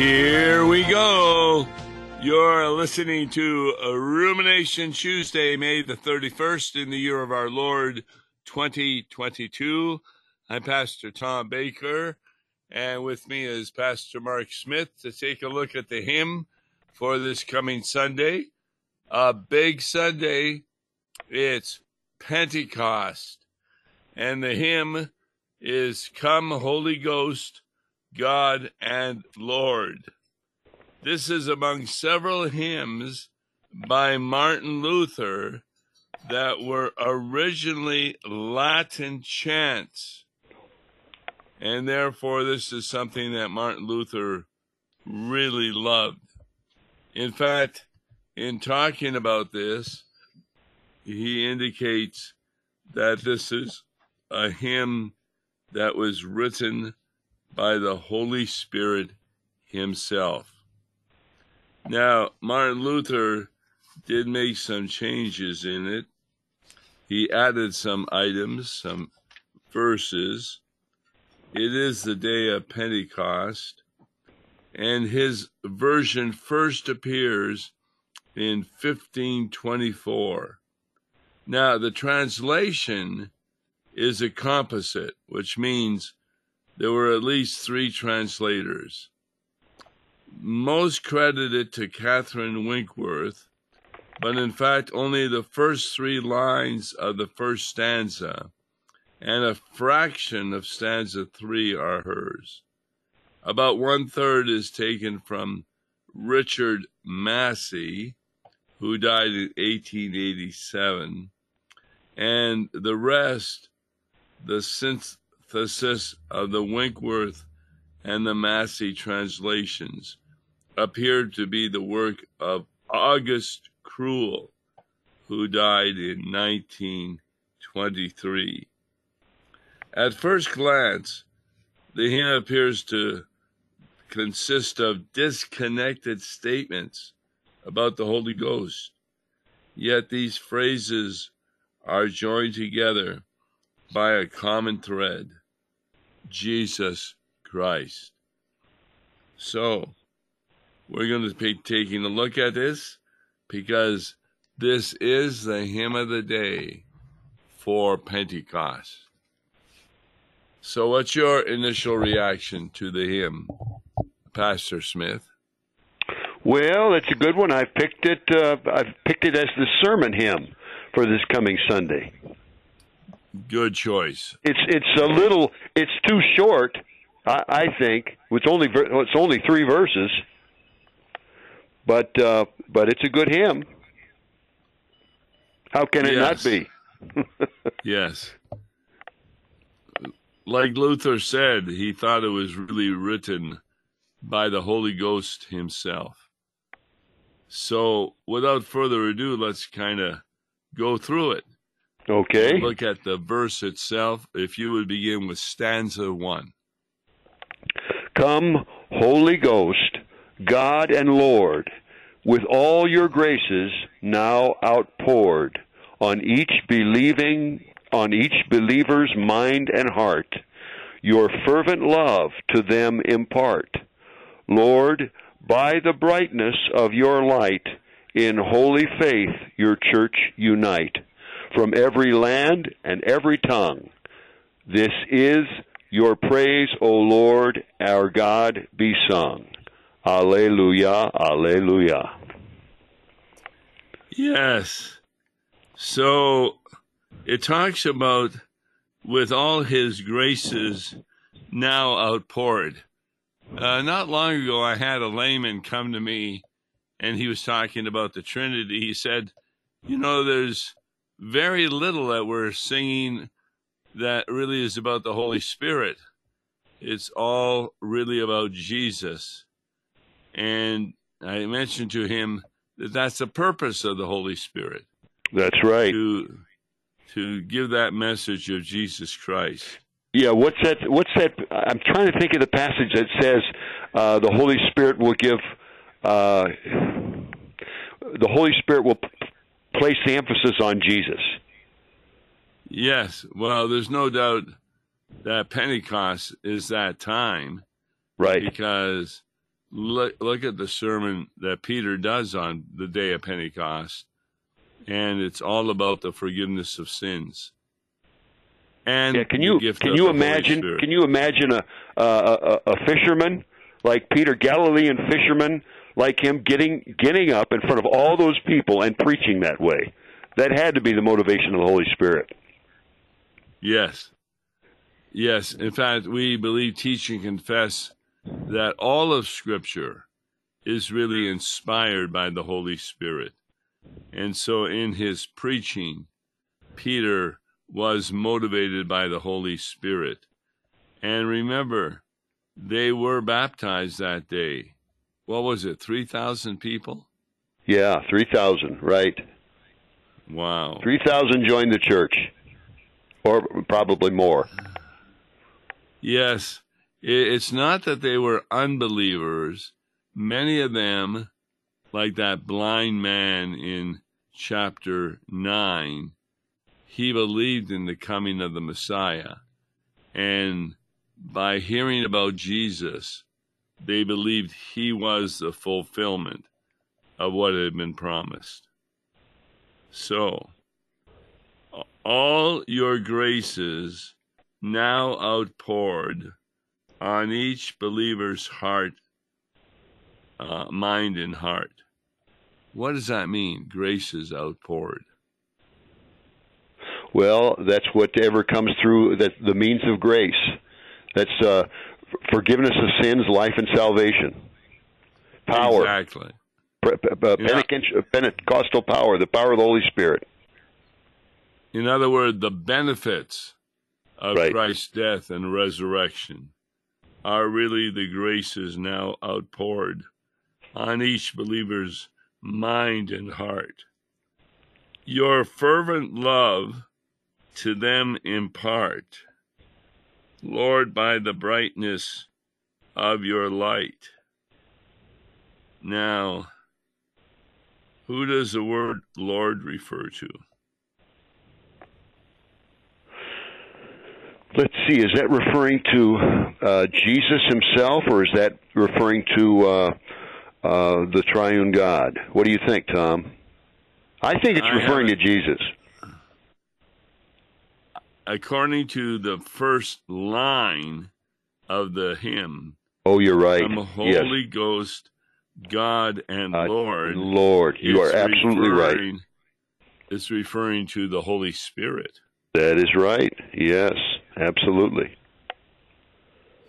Here we go. You're listening to Rumination Tuesday, May the 31st in the year of our Lord 2022. I'm Pastor Tom Baker, and with me is Pastor Mark Smith to take a look at the hymn for this coming Sunday. A big Sunday. It's Pentecost. And the hymn is Come, Holy Ghost, God and Lord. This is among several hymns by Martin Luther that were originally Latin chants. And therefore, this is something that Martin Luther really loved. In fact, in talking about this, he indicates that this is a hymn that was written by the Holy Spirit Himself. Now, Martin Luther did make some changes in it. He added some items, some verses. It is the day of Pentecost, and his version first appears in 1524. Now, the translation is a composite, which means there were at least three translators. Most credited to Catherine Winkworth, but in fact, only the first three lines of the first stanza and a fraction of stanza three are hers. About one third is taken from Richard Massie, who died in 1887, and the rest, the synthesis of the Winkworth and the Massie translations, appeared to be the work of August Crull, who died in 1923. At first glance, the hymn appears to consist of disconnected statements about the Holy Ghost. Yet these phrases are joined together by a common thread Jesus Christ. So, we're going to be taking a look at this because this is the hymn of the day for Pentecost. So, what's your initial reaction to the hymn, Pastor Smith? Well, it's a good one. I've picked it. Uh, I've picked it as the sermon hymn for this coming Sunday. Good choice. It's it's a little. It's too short. I, I think it's only it's only three verses, but uh, but it's a good hymn. How can it Yes. not be? Yes. Like Luther said, he thought it was really written by the Holy Ghost himself. So, without further ado, let's kind of go through it. Okay. Look at the verse itself. If you would begin with stanza one. Come, Holy Ghost, God and Lord, with all your graces now outpoured on each believing on each believer's mind and heart, your fervent love to them impart. Lord, by the brightness of your light, in holy faith your church unite, from every land and every tongue. This is your praise, O Lord, our God, be sung. Alleluia, alleluia. Yes. So it talks about with all his graces now outpoured. Uh, not long ago, I had a layman come to me and he was talking about the Trinity. He said, You know, there's very little that we're singing that really is about the Holy Spirit. It's all really about Jesus. And I mentioned to him that that's the purpose of the Holy Spirit That's right. to to give that message of Jesus Christ. Yeah, what's that? What's that? I'm trying to think of the passage that says uh, the Holy Spirit will give. Uh, the Holy Spirit will place the emphasis on Jesus. Yes, well, there's no doubt that Pentecost is that time Right. because look, look at the sermon that Peter does on the day of Pentecost, and it's all about the forgiveness of sins. And yeah, can you can you imagine can you imagine a, a a fisherman like Peter Galilean fisherman like him getting getting up in front of all those people and preaching that way? That had to be the motivation of the Holy Spirit. Yes. Yes. In fact, we believe, teach, and confess that all of Scripture is really inspired by the Holy Spirit. And so in his preaching, Peter was motivated by the Holy Spirit. And remember, they were baptized that day. What was it, 3,000 people? Yeah, 3,000, right. Wow. 3,000 joined the church, or probably more. Yes. It's not that they were unbelievers. Many of them, like that blind man in chapter 9, he believed in the coming of the Messiah. And by hearing about Jesus, they believed he was the fulfillment of what had been promised. So, all your graces now outpoured on each believer's heart, uh, mind, and heart. What does that mean? Graces outpoured. Well, that's whatever comes through that the means of grace. That's uh, forgiveness of sins, life, and salvation. Power. Exactly. Pentecostal power, the power of the Holy Spirit. In other words, the benefits of right. Christ's death and resurrection are really the graces now outpoured on each believer's mind and heart. Your fervent love to them impart, Lord, by the brightness of your light. Now, who does the word Lord refer to? Let's see, is that referring to uh, Jesus himself or is that referring to uh, uh, the triune God? What do you think, Tom? I think it's I referring to Jesus. According to the first line of the hymn, oh, you're right. I'm Holy yes. Ghost God and uh, Lord. Lord, you are absolutely right. It's referring to the Holy Spirit. That is right. Yes, absolutely.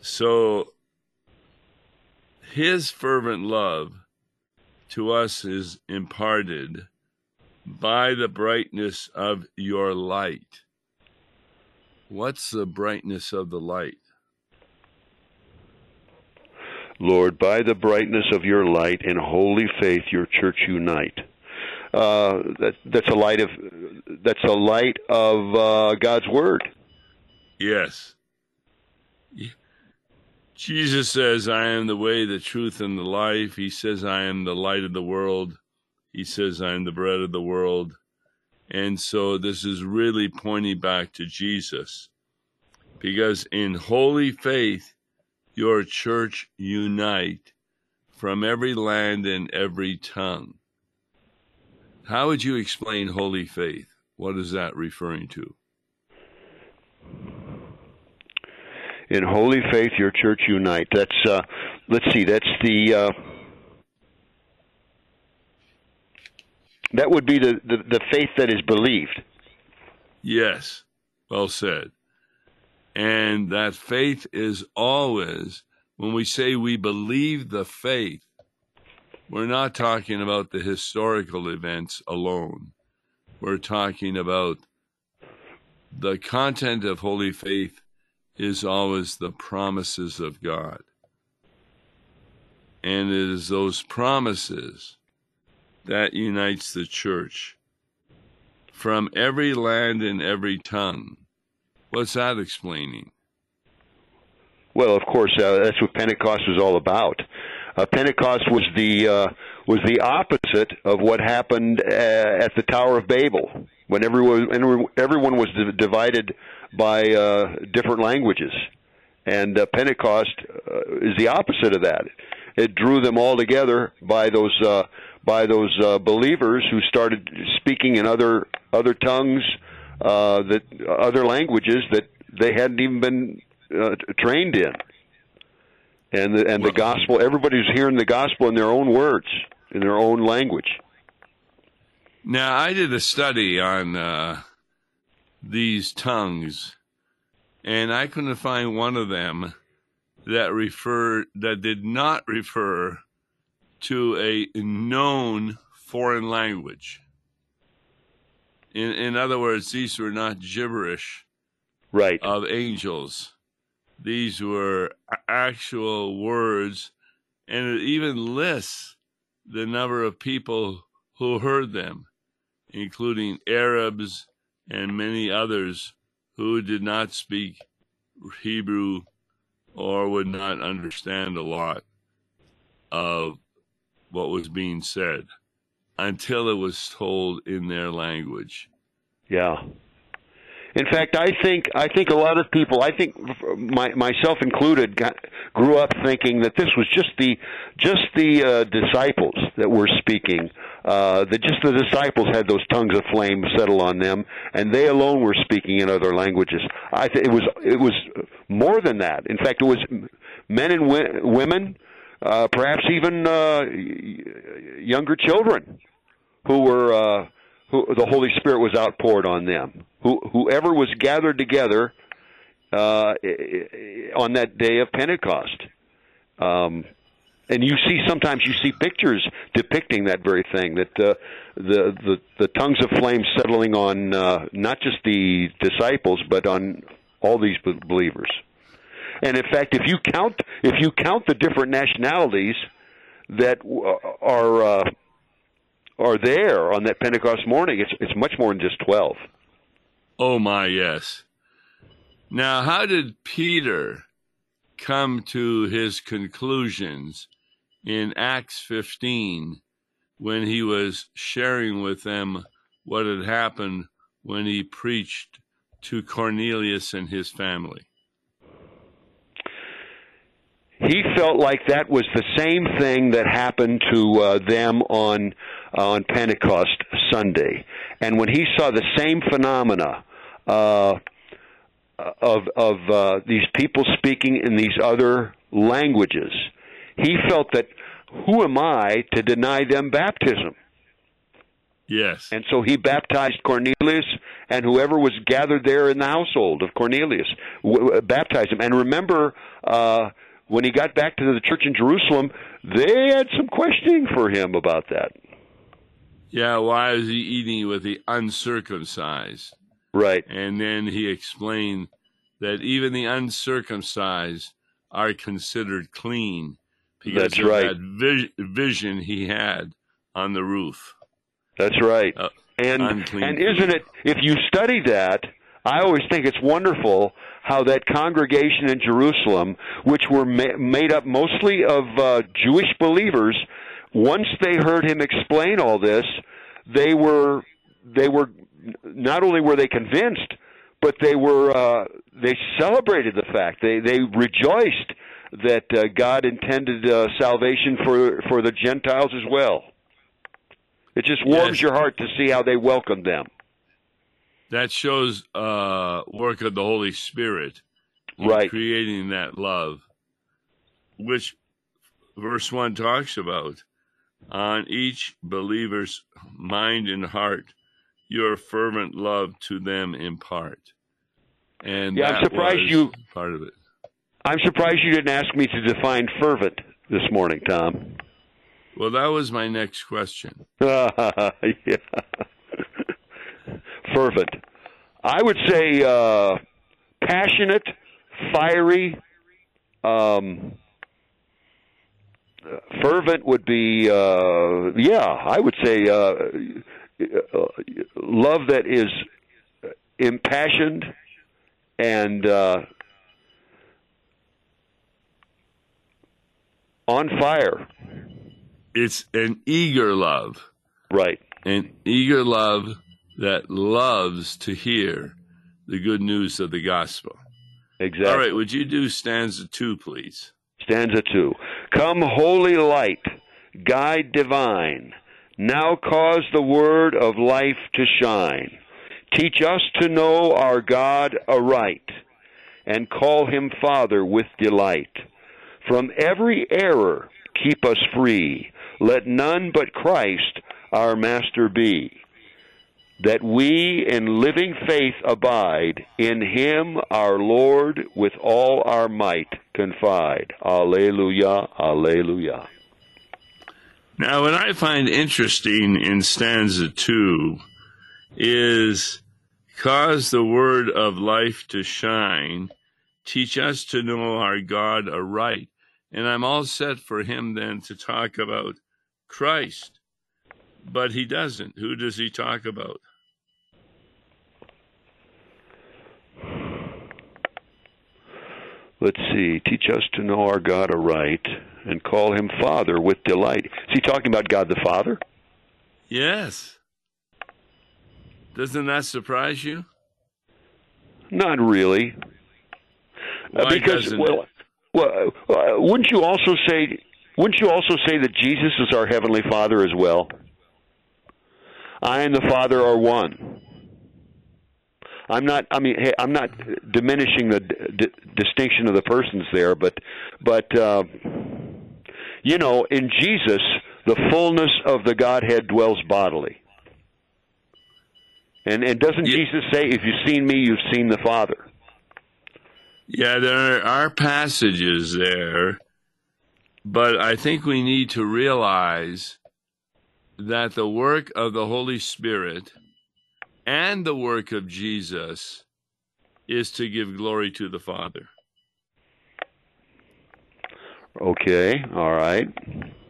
So, His fervent love to us is imparted by the brightness of your light. What's the brightness of the light? Lord, by the brightness of your light and holy faith, your church unite. Uh, that, that's a light of that's a light of uh, God's word. Yes. Jesus says, "I am the way, the truth, and the life." He says, "I am the light of the world." He says, "I am the bread of the world." And so this is really pointing back to Jesus, because in holy faith your church unite from every land and every tongue. How would you explain holy faith? What is that referring to? In holy faith, your church unite. That's uh, let's see. That's the uh, that would be the, the the faith that is believed. Yes, well said. And that faith is always, when we say we believe the faith, we're not talking about the historical events alone. We're talking about the content of holy faith is always the promises of God. And it is those promises that unites the church from every land and every tongue What's that explaining? Well, of course, uh, that's what Pentecost was all about. Uh, Pentecost was the uh, was the opposite of what happened uh, at the Tower of Babel, when everyone everyone was divided by uh, different languages, and uh, Pentecost is the opposite of that. it drew them all together by those uh, by those uh, believers who started speaking in other other tongues, uh, that other languages that they hadn't even been uh, trained in. And the, and the gospel, everybody was hearing the gospel in their own words, in their own language. Now, I did a study on uh, these tongues, and I couldn't find one of them that referred that did not refer to a known foreign language. In in other words, these were not gibberish right of angels. These were actual words, and it even lists the number of people who heard them, including Arabs and many others who did not speak Hebrew or would not understand a lot of what was being said until it was told in their language. Yeah. In fact, I think I think a lot of people, I think my, myself included, got, grew up thinking that this was just the just the uh, disciples that were speaking. Uh, that just the disciples had those tongues of flame settle on them, and they alone were speaking in other languages. I th- it was it was more than that. In fact, it was men and wi- women, uh, perhaps even uh, younger children, who were uh, who the Holy Spirit was outpoured on them who, whoever was gathered together uh, on that day of Pentecost. Um, and you see sometimes you see pictures depicting that very thing that uh, the the the tongues of flame settling on uh, not just the disciples but on all these believers. And in fact, if you count if you count the different nationalities that are uh, are there on that Pentecost morning, it's it's much more than just twelve. Oh, my, yes. Now, how did Peter come to his conclusions in Acts 15 when he was sharing with them what had happened when he preached to Cornelius and his family? He felt like that was the same thing that happened to uh, them on on Pentecost Sunday, and when he saw the same phenomena uh, of of uh, these people speaking in these other languages, he felt that who am I to deny them baptism? Yes. And so he baptized Cornelius and whoever was gathered there in the household of Cornelius, w- baptized him. And remember, uh, when he got back to the church in Jerusalem, they had some questioning for him about that. Yeah, why is he eating with the uncircumcised? Right. And then he explained that even the uncircumcised are considered clean because That's of right. that vi- vision he had on the roof. That's right. Uh, and unclean and isn't it if you study that, I always think it's wonderful how that congregation in Jerusalem, which were ma- made up mostly of uh, Jewish believers, once they heard him explain all this, they were they were not only were they convinced, but they were uh, they celebrated the fact they they rejoiced that uh, God intended uh, salvation for for the Gentiles as well. It just warms Yes. your heart to see how they welcomed them. That shows uh, work of the Holy Spirit Right. creating that love, which verse 1 talks about. On each believer's mind and heart, your fervent love to them impart. And Yeah, I'm surprised you- part of it. I'm surprised you didn't ask me to define fervent this morning, Tom. Well, that was my next question. yeah. Fervent. I would say uh, passionate, fiery. Um, fervent would be, uh, yeah, I would say uh, uh, love that is impassioned and uh, on fire. It's an eager love, Right. an eager love that loves to hear the good news of the gospel. Exactly. All right, would you do stanza two, please? Stanza two. Come, holy light, guide divine, now cause the word of life to shine. Teach us to know our God aright, and call him Father with delight. From every error keep us free. Let none but Christ our Master be. That we in living faith abide, in him our Lord with all our might confide. Alleluia, alleluia. Now, what I find interesting in stanza two is cause the word of life to shine, teach us to know our God aright. And I'm all set for him then to talk about Christ. But he doesn't. Who does he talk about? Let's see. Teach us to know our God aright and call him Father with delight. Is he talking about God the Father? Yes. Doesn't that surprise you? Not really. Why Uh, because doesn't well, well, uh, wouldn't you also say wouldn't you also say that Jesus is our heavenly Father as well? I and the Father are one. I'm not. I mean, hey, I'm not diminishing the d- d- distinction of the persons there, but, but, uh, you know, in Jesus, the fullness of the Godhead dwells bodily. And and doesn't Ye- Jesus say, "If you've seen me, you've seen the Father"? Yeah, there are passages there, but I think we need to realize that the work of the Holy Spirit and the work of Jesus is to give glory to the Father. Okay, all right.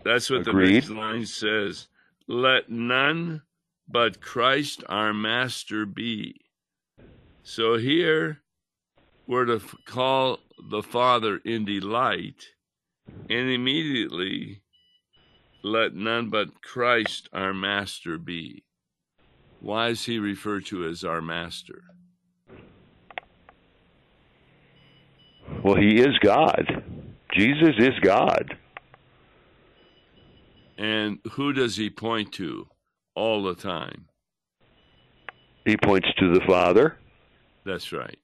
That's what Agreed. the next line says. Let none but Christ our Master be. So here we're to call the Father in delight, and immediately let none but Christ our Master be. Why is he referred to as our Master? Well, he is God. Jesus is God. And who does he point to all the time? He points to the Father. That's right.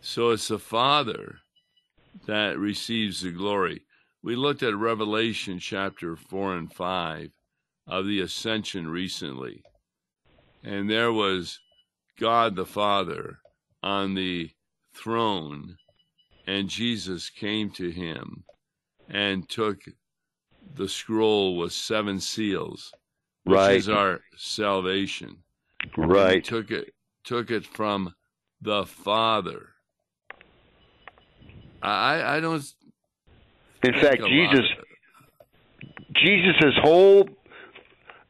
So it's the Father that receives the glory. We looked at Revelation chapter 4 and 5 of the ascension recently. And there was God the Father on the throne, and Jesus came to him and took the scroll with seven seals, which Right. is our salvation. Right. took it took it from the Father. I I don't In fact, Jesus Jesus' whole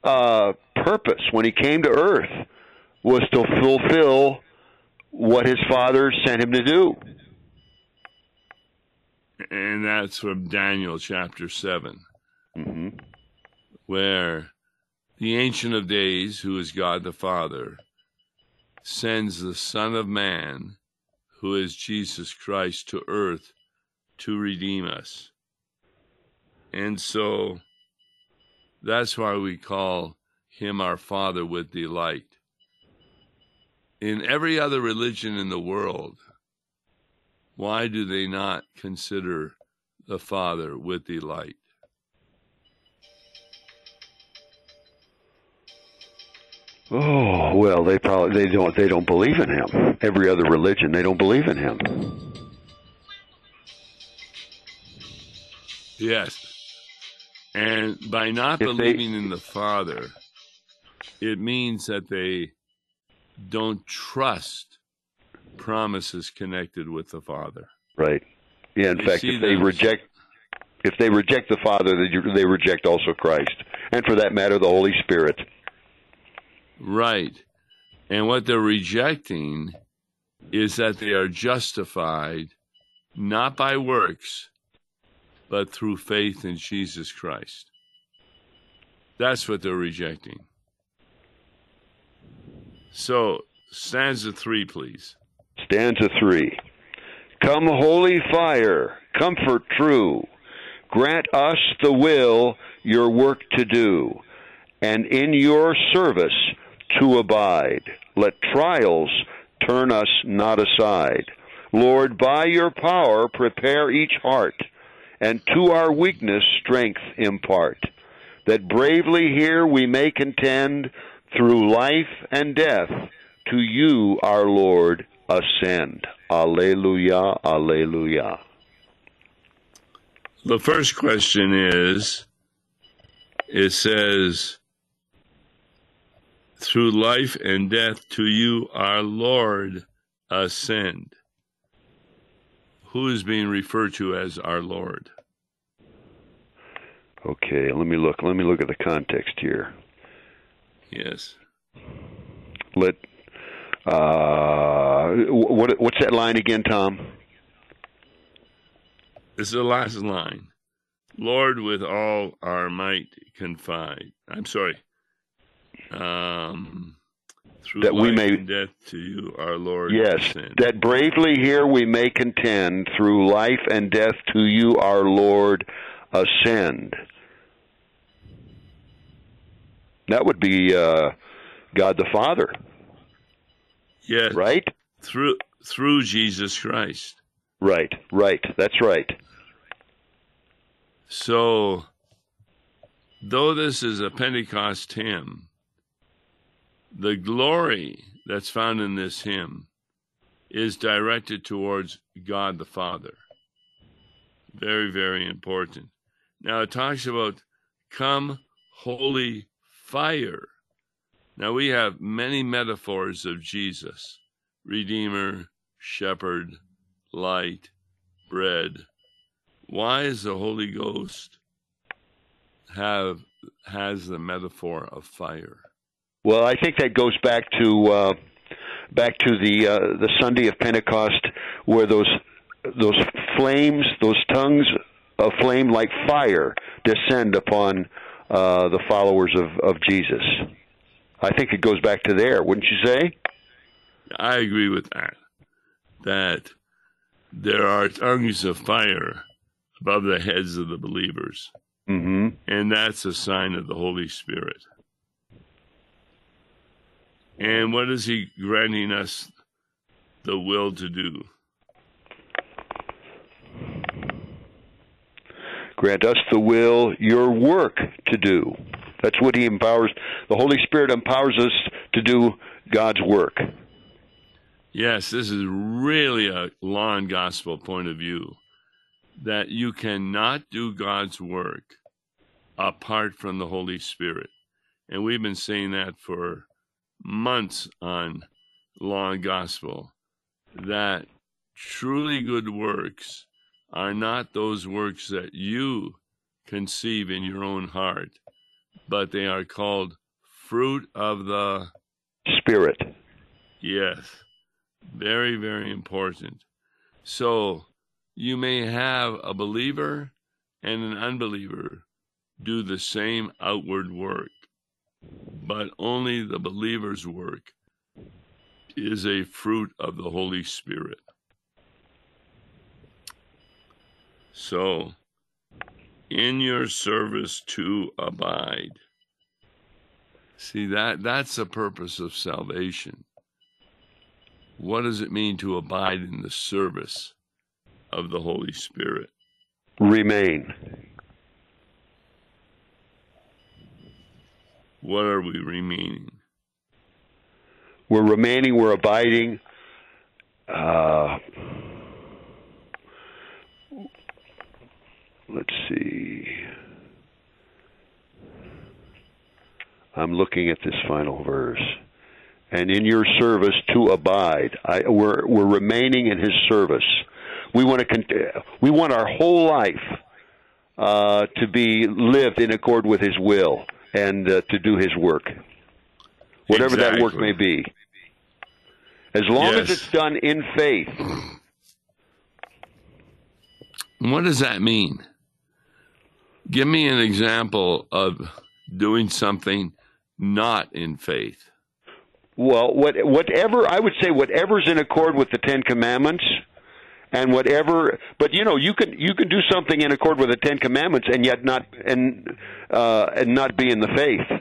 uh, purpose when he came to earth was to fulfill what his Father sent him to do. and that's from Daniel chapter seven, hmm where the Ancient of Days, who is God the Father, sends the Son of Man, who is Jesus Christ, to earth to redeem us. And so that's why we call him our Father with delight. In every other religion in the world, why do they not consider the Father with delight? Oh well, they probably they don't they don't believe in him. Every other religion, they don't believe in him. Yes. And by not If they- believing in the Father, it means that they don't trust promises connected with the Father. Right. Yeah. In They fact, if they reject if they reject the Father, they, they reject also Christ, and for that matter, the Holy Spirit. Right. And what they're rejecting is that they are justified not by works, but through faith in Jesus Christ. That's what they're rejecting. So, stanza three, please. Stanza three. Come, holy fire, comfort true. grant us the will your work to do, and in your service to abide. Let trials turn us not aside. Lord, by your power prepare each heart, and to our weakness strength impart, that bravely here we may contend through life and death to you, our Lord, ascend. Alleluia, alleluia. The first question is it says, through life and death to you, our Lord, ascend. Who is being referred to as our Lord? Okay, let me look. Let me look at the context here. Yes. Let uh, what what's that line again, Tom? This is the last line. Lord, with all our might confide. I'm sorry. Um, through That we may- and death to you, our Lord. Yes, that bravely here we may contend through life and death to you, our Lord, ascend. That would be uh, God the Father, yes, right? through through Jesus Christ. Right, right. That's right. So, though this is a Pentecost hymn, the glory that's found in this hymn is directed towards God the Father. Very, very important. Now, it talks about come, holy fire. Now, we have many metaphors of Jesus Redeemer, Shepherd, Light, Bread. Why is the Holy Ghost have has the metaphor of fire? Well, I think that goes back to uh, back to the uh, the Sunday of Pentecost, where those those flames, those tongues of flame like fire, descend upon uh, the followers of, of Jesus. I think it goes back to there, wouldn't you say? I agree with that. That there are tongues of fire above the heads of the believers, hmm and that's a sign of the Holy Spirit. And what is He granting us the will to do? Grant us the will, your work to do. That's what He empowers. The Holy Spirit empowers us to do God's work. Yes, this is really a law and gospel point of view that you cannot do God's work apart from the Holy Spirit. And we've been saying that for months on law and gospel that truly good works are not those works that you conceive in your own heart, but they are called fruit of the Spirit. Yes. Very, very important. So you may have a believer and an unbeliever do the same outward work, but only the believer's work is a fruit of the Holy Spirit. So, in your service to abide. See that that's the purpose of salvation. What does it mean to abide in the service of the Holy Spirit? Remain. What are we remaining? We're remaining, we're abiding. Uh, let's see. I'm looking at this final verse. And in your service to abide. I, we're, we're remaining in his service. We want to, we want our whole life uh, to be lived in accord with his will and uh, to do his work. Whatever that work may be. As long as it's done in faith. What does that mean? Give me an example of doing something not in faith. Well, what, whatever I would say, whatever's in accord with the Ten Commandments and whatever. But you know, you can you can do something in accord with the Ten Commandments and yet not and uh, and not be in the faith.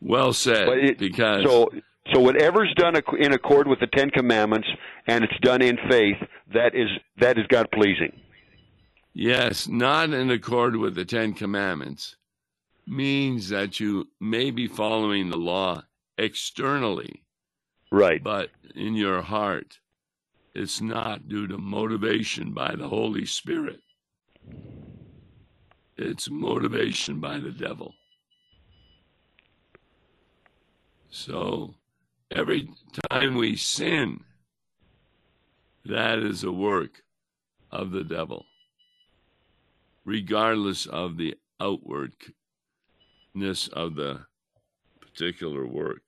Well said. It, because so so whatever's done in accord with the Ten Commandments and it's done in faith, that is that is God pleasing. Yes, not in accord with the Ten Commandments means that you may be following the law externally. Right. But in your heart, it's not due to motivation by the Holy Spirit. It's motivation by the devil. So every time we sin, that is a work of the devil, regardless of the outwardness of the particular work.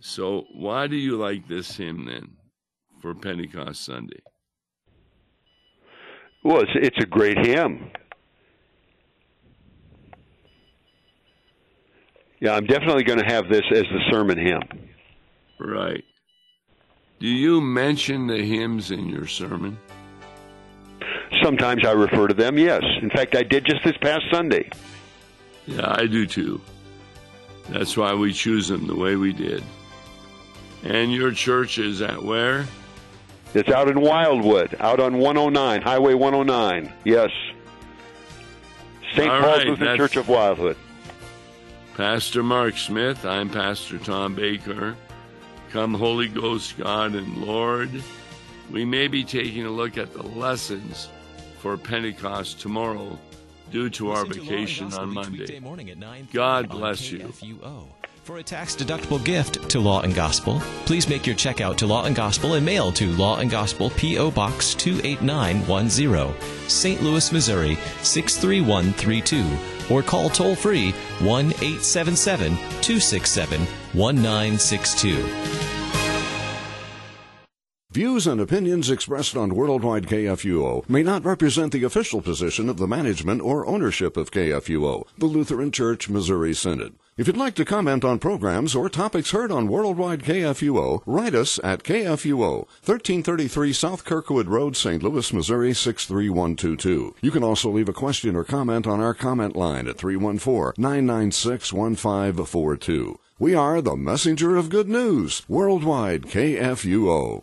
So, why do you like this hymn then for Pentecost Sunday? Well, it's, it's a great hymn. Yeah, I'm definitely going to have this as the sermon hymn. Right. Do you mention the hymns in your sermon? Sometimes I refer to them, yes. In fact, I did just this past Sunday. Yeah, I do too. That's why we choose them the way we did. And your church is at where? It's out in Wildwood, out on 109, Highway 109. Yes. St. Paul's right, Lutheran Church of Wildwood. Pastor Mark Smith. I'm Pastor Tom Baker. Come, Holy Ghost, God and Lord. We may be taking a look at the lessons for Pentecost tomorrow due to our vacation on Monday. God bless you. For a tax deductible gift to Law and Gospel, please make your check out to Law and Gospel and mail to Law and Gospel P.O. Box 28910, St. Louis, Missouri 63132, or call toll free 1 877 267 1962. Views and opinions expressed on Worldwide KFUO may not represent the official position of the management or ownership of KFUO, the Lutheran Church Missouri Synod. If you'd like to comment on programs or topics heard on Worldwide KFUO, write us at KFUO, 1333 South Kirkwood Road, St. Louis, Missouri 63122. You can also leave a question or comment on our comment line at 314 996 1542. We are the messenger of good news, Worldwide KFUO.